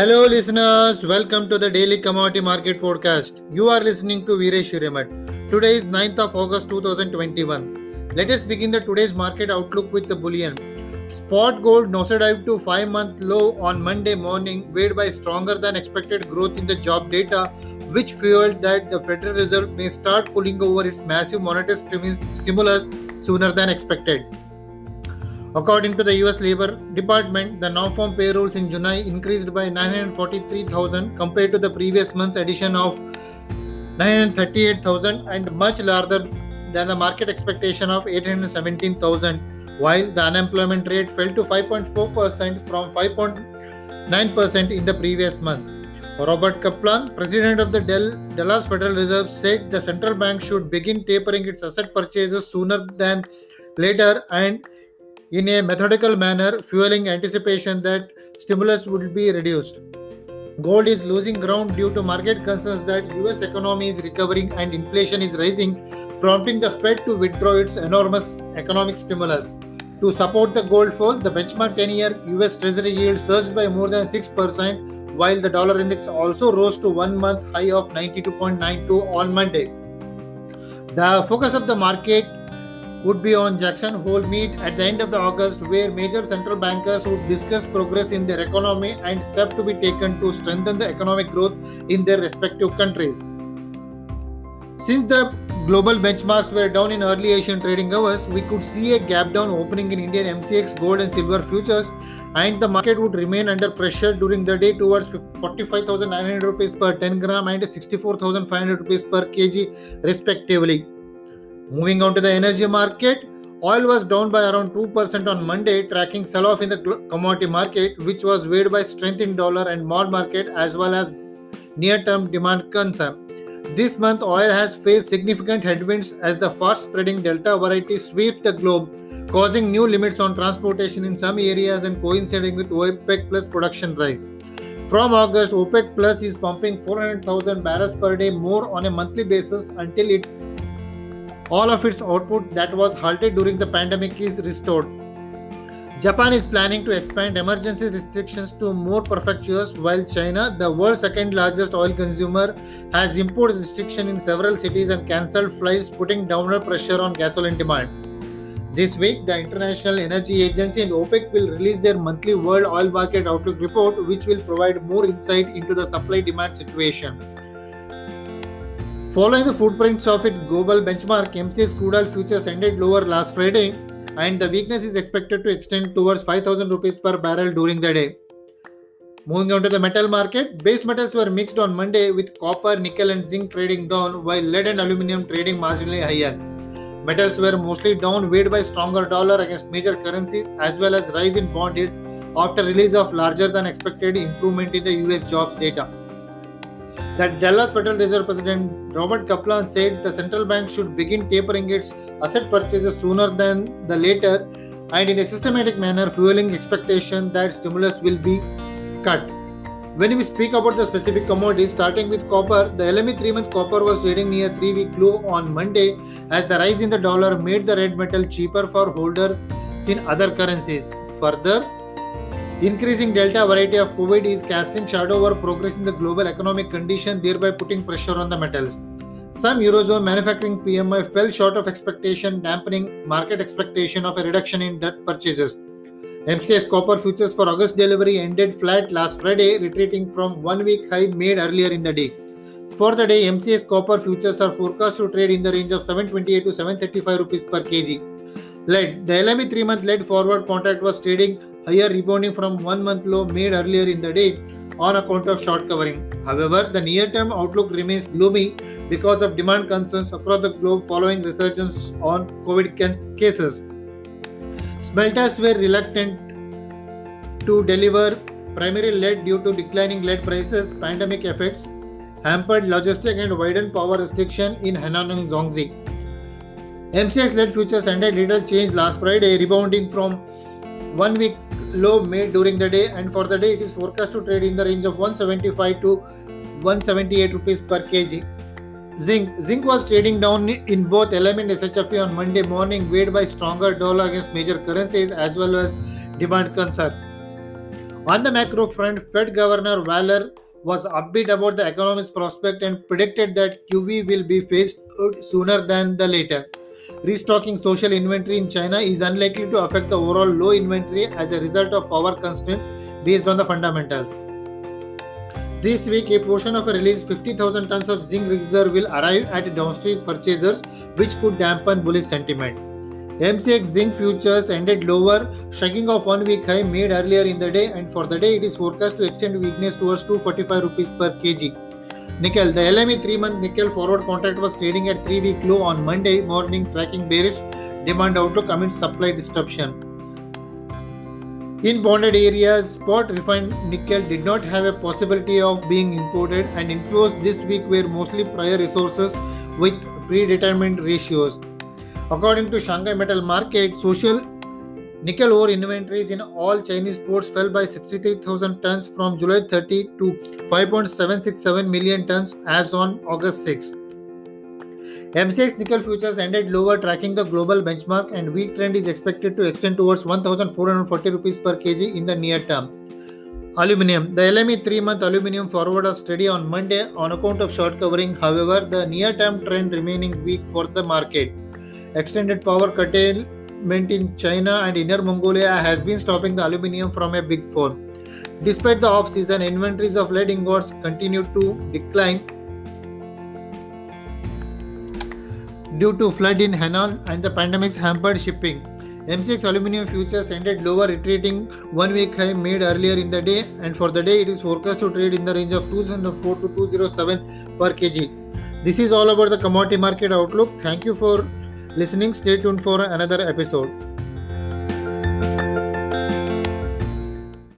Hello, listeners. Welcome to the Daily Commodity Market Podcast. You are listening to Viresh Shurimat. Today is 9th of August 2021. Let us begin the today's market outlook with the bullion. Spot gold nosedived to 5-month low on Monday morning, weighed by stronger than expected growth in the job data, which fueled that the Federal Reserve may start pulling over its massive monetary stimulus sooner than expected. According to the US Labor Department, the non-farm payrolls in July increased by 943,000 compared to the previous month's addition of 938,000 and much larger than the market expectation of 817,000, while the unemployment rate fell to 5.4% from 5.9% in the previous month. Robert Kaplan, president of the Dallas Federal Reserve, said the central bank should begin tapering its asset purchases sooner than later and in a methodical manner, fueling anticipation that stimulus would be reduced. Gold is losing ground due to market concerns that US economy is recovering and inflation is rising, prompting the Fed to withdraw its enormous economic stimulus. To support the gold fall, the benchmark 10-year US Treasury yield surged by more than 6%, while the dollar index also rose to one-month high of 92.92 on Monday. The focus of the market would be on Jackson Hole meet at the end of the August, where major central bankers would discuss progress in their economy and steps to be taken to strengthen the economic growth in their respective countries. Since the global benchmarks were down in early Asian trading hours, we could see a gap down opening in Indian MCX gold and silver futures, and the market would remain under pressure during the day towards 45,900 rupees per 10 gram and 64,500 rupees per kg, respectively. Moving on to the energy market, oil was down by around 2% on Monday, tracking sell-off in the commodity market, which was weighed by strength in dollar and mod market as well as near-term demand concern. This month, oil has faced significant headwinds as the fast-spreading Delta variety sweeps the globe, causing new limits on transportation in some areas and coinciding with OPEC Plus production rise. From August, OPEC Plus is pumping 400,000 barrels per day more on a monthly basis until it all of its output that was halted during the pandemic is restored. Japan is planning to expand emergency restrictions to more prefectures, while China, the world's second largest oil consumer, has imposed restrictions in several cities and cancelled flights, putting downward pressure on gasoline demand. This week, the International Energy Agency and OPEC will release their monthly World Oil Market Outlook report, which will provide more insight into the supply demand situation. Following the footprints of its global benchmark, MCX crude oil futures ended lower last Friday, and the weakness is expected to extend towards 5,000 rupees per barrel during the day. Moving on to the metal market, base metals were mixed on Monday with copper, nickel, and zinc trading down, while lead and aluminum trading marginally higher. Metals were mostly down, weighed by stronger dollar against major currencies as well as rise in bond yields after release of larger than expected improvement in the US jobs data that Dallas Federal Reserve President Robert Kaplan said the central bank should begin tapering its asset purchases sooner than the later and in a systematic manner fueling expectation that stimulus will be cut. When we speak about the specific commodities, starting with copper, the LME 3 month copper was trading near 3 week low on Monday as the rise in the dollar made the red metal cheaper for holders in other currencies. Further, Increasing Delta variety of COVID is casting shadow over progress in the global economic condition, thereby putting pressure on the metals. Some Eurozone manufacturing PMI fell short of expectation, dampening market expectation of a reduction in debt purchases. MCX copper futures for August delivery ended flat last Friday, retreating from one week high made earlier in the day. For the day, MCX copper futures are forecast to trade in the range of 728 to 735 rupees per kg. Lead. The LME 3 month lead forward contract was trading higher rebounding from one month low made earlier in the day on account of short covering. However, the near term outlook remains gloomy because of demand concerns across the globe following resurgence on COVID cases. Smelters were reluctant to deliver primary lead due to declining lead prices, pandemic effects, hampered logistic and widened power restriction in Henan and Zhongzi. MCX lead futures ended little change last Friday, rebounding from one week low made during the day and for the day it is forecast to trade in the range of 175 to 178 rupees per kg. Zinc. Zinc was trading down in both LME and SHFE on Monday morning, weighed by stronger dollar against major currencies as well as demand concern. On the macro front, Fed Governor Waller was upbeat about the economy's prospect and predicted that QE will be phased out sooner than the later. Restocking social inventory in China is unlikely to affect the overall low inventory as a result of power constraints based on the fundamentals. This week, a portion of a released 50,000 tons of zinc reserve will arrive at downstream purchasers, which could dampen bullish sentiment. MCX zinc futures ended lower, shaking off one week high made earlier in the day, and for the day it is forecast to extend weakness towards 245 rupees per kg. Nickel, the LME 3 month nickel forward contract was trading at 3 week low on Monday morning, tracking bearish demand outlook amid supply disruption. In bonded areas, spot refined nickel did not have a possibility of being imported, and inflows this week were mostly prior resources with predetermined ratios. According to Shanghai Metal Market, social nickel ore inventories in all Chinese ports fell by 63,000 tons from July 30 to 5.767 million tons as on August 6. MCX nickel futures ended lower, tracking the global benchmark, and weak trend is expected to extend towards 1,440 rupees per kg in the near term. Aluminium. The LME 3 month aluminium forward was steady on Monday on account of short covering. However, the near term trend remaining weak for the market. Extended power curtailment in China and Inner Mongolia has been stopping the aluminium from a big fall. Despite the off season, inventories of lead ingots continue to decline due to flood in Henan and the pandemic's hampered shipping. MCX aluminum futures ended lower, retreating one week high made earlier in the day, and for the day it is forecast to trade in the range of 204 to 207 per kg. This is all about the commodity market outlook. Thank you for listening. Stay tuned for another episode.